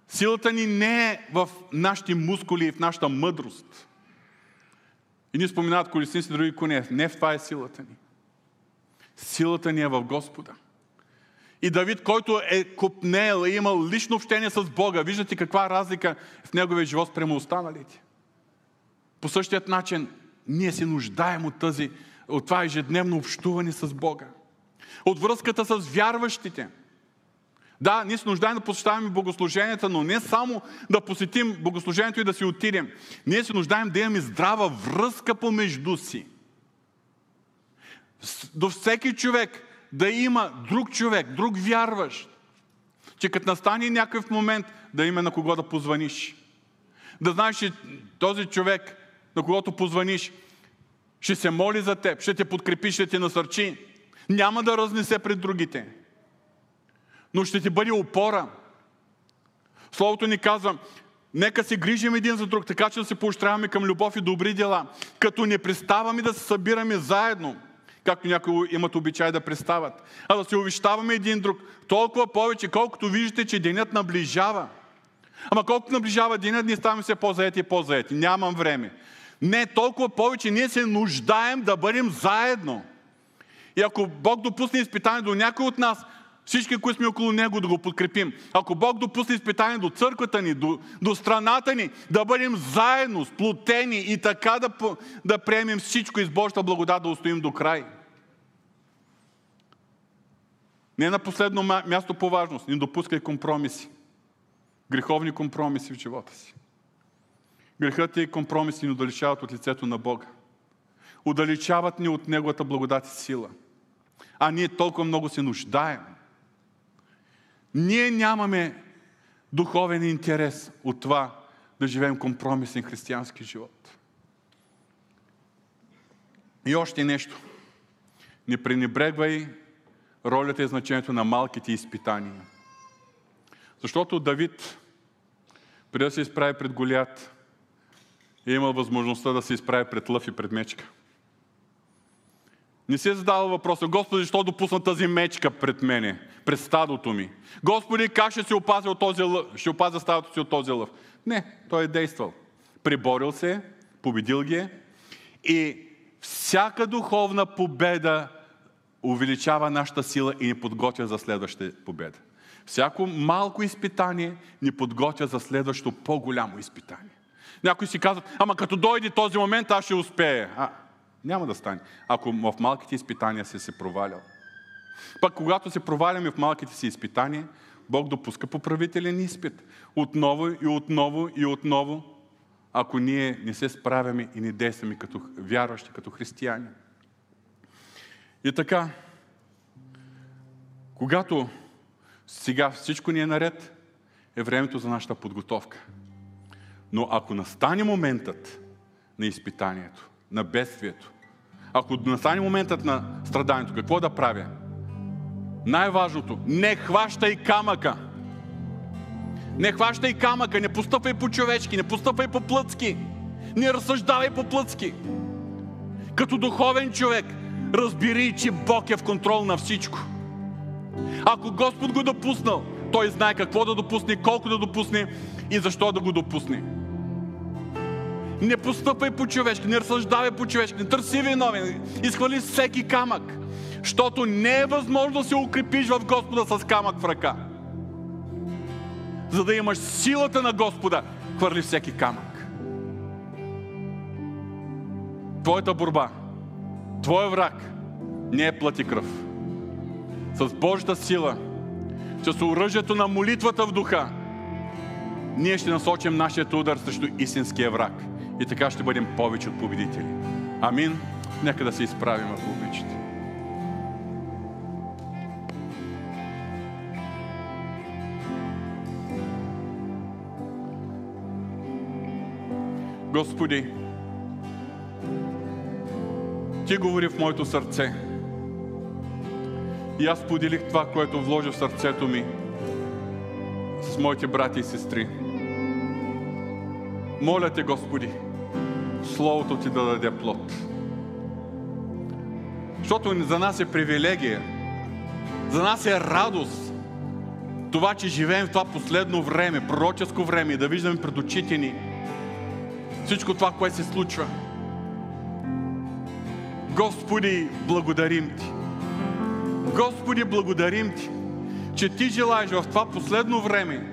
Speaker 1: Силата ни не е в нашите мускули и в нашата мъдрост. И ни споменават колесници, други коне. Не в това е силата ни. Силата ни е в Господа. И Давид, който е купнел, е имал лично общение с Бога, виждате каква разлика в неговия живот спрямо останалите. По същият начин, ние се нуждаем от, тази, от това ежедневно общуване с Бога. От връзката с вярващите. Да, ние се нуждаем да посещаваме богослуженията, но не само да посетим богослужението и да си отидем. Ние се нуждаем да имаме здрава връзка помежду си. До всеки човек да има друг човек, друг вярващ, че като настане някакъв момент да има на кого да позваниш. Да знаеш, че този човек, на когото позваниш, ще се моли за теб, ще те подкрепи, ще те насърчи. Няма да разнесе пред другите. Но ще ти бъде опора. Словото ни казва, нека се грижим един за друг, така че да се поощряваме към любов и добри дела, като не преставаме да се събираме заедно, както някои имат обичай да престават, а да се увещаваме един друг, толкова повече, колкото виждате, че денят наближава. Ама колкото наближава денят, ние ставаме все по-заети и по-заети. Нямам време. Не, толкова повече ние се нуждаем да бъдем заедно. И ако Бог допусне изпитание до някой от нас, всички, които сме около Него, да го подкрепим. Ако Бог допусне изпитание до църквата ни, до, до страната ни, да бъдем заедно, сплотени и така да, да приемем всичко из Божията благодат, да устоим до край. Не на последно място по важност, не допускай компромиси. Греховни компромиси в живота си. Грехът и компромиси ни удалечават от лицето на Бога. Удалечават ни от Неговата благодат и сила. А ние толкова много се нуждаем. Ние нямаме духовен интерес от това да живеем компромисен християнски живот. И още нещо. Не пренебрегвай ролята и значението на малките изпитания. Защото Давид, преди да се изправи пред Голят, е имал възможността да се изправи пред лъв и пред мечка. Не си е задавал въпроса, Господи, защо допусна тази мечка пред мене, пред стадото ми? Господи, как ще се опазя, от този лъв, ще опазя стадото си от този лъв? Не, той е действал. Приборил се, победил ги е и всяка духовна победа увеличава нашата сила и ни подготвя за следващата победа. Всяко малко изпитание ни подготвя за следващото по-голямо изпитание. Някои си казват, ама като дойде този момент, аз ще успея. А, няма да стане. Ако в малките изпитания си се провалял. Пък когато се проваляме в малките си изпитания, Бог допуска поправителен изпит. Отново и отново и отново, ако ние не се справяме и не действаме като вярващи, като християни. И така, когато сега всичко ни е наред, е времето за нашата подготовка. Но ако настане моментът на изпитанието, на бедствието, ако настане моментът на страданието, какво да правя? Най-важното, не хващай камъка. Не хващай камъка, не постъпай по човечки, не постъпай по плъцки, не разсъждавай по плъцки. Като духовен човек, разбери, че Бог е в контрол на всичко. Ако Господ го допуснал, Той знае какво да допусне, колко да допусне и защо да го допусне. Не постъпай по човешки, не разсъждавай по човешки, не търси виновен, изхвали всеки камък. Защото не е възможно да се укрепиш в Господа с камък в ръка. За да имаш силата на Господа, хвърли всеки камък. Твоята борба, твоя враг не е плати кръв. С Божията сила, с оръжието на молитвата в духа, ние ще насочим нашия удар срещу истинския враг – и така ще бъдем повече от победители. Амин. Нека да се изправим, ако обичате. Господи, Ти говори в моето сърце. И аз поделих това, което вложи в сърцето ми с моите брати и сестри. Моля те, Господи, Словото ти да даде плод. Защото за нас е привилегия, за нас е радост това, че живеем в това последно време, пророческо време да виждаме пред очите ни всичко това, което се случва. Господи, благодарим Ти. Господи, благодарим Ти, че Ти желаеш в това последно време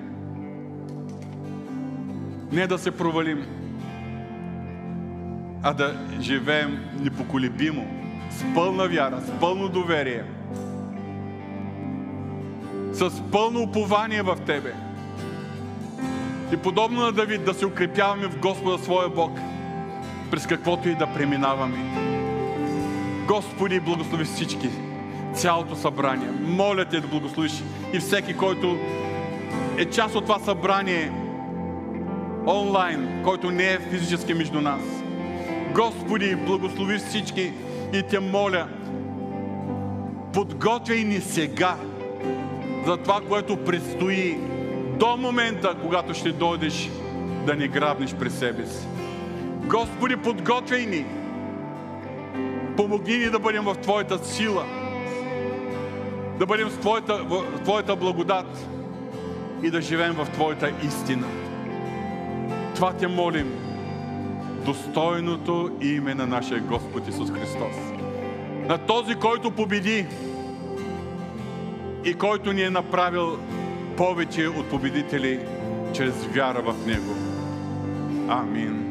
Speaker 1: не да се провалим, а да живеем непоколебимо, с пълна вяра, с пълно доверие, с пълно упование в Тебе. И подобно на Давид да се укрепяваме в Господа своя Бог, през каквото и да преминаваме. Господи, благослови всички, цялото събрание. Моля Те да благословиш и всеки, който е част от това събрание онлайн, който не е физически между нас. Господи, благослови всички и те моля, подготвяй ни сега за това, което предстои до момента, когато ще дойдеш да ни грабнеш през себе си. Господи, подготвяй ни. Помогни ни да бъдем в Твоята сила, да бъдем в Твоята, в Твоята благодат и да живеем в Твоята истина. Това те молим. Достойното име на нашия Господ Исус Христос. На този, който победи и който ни е направил повече от победители чрез вяра в Него. Амин.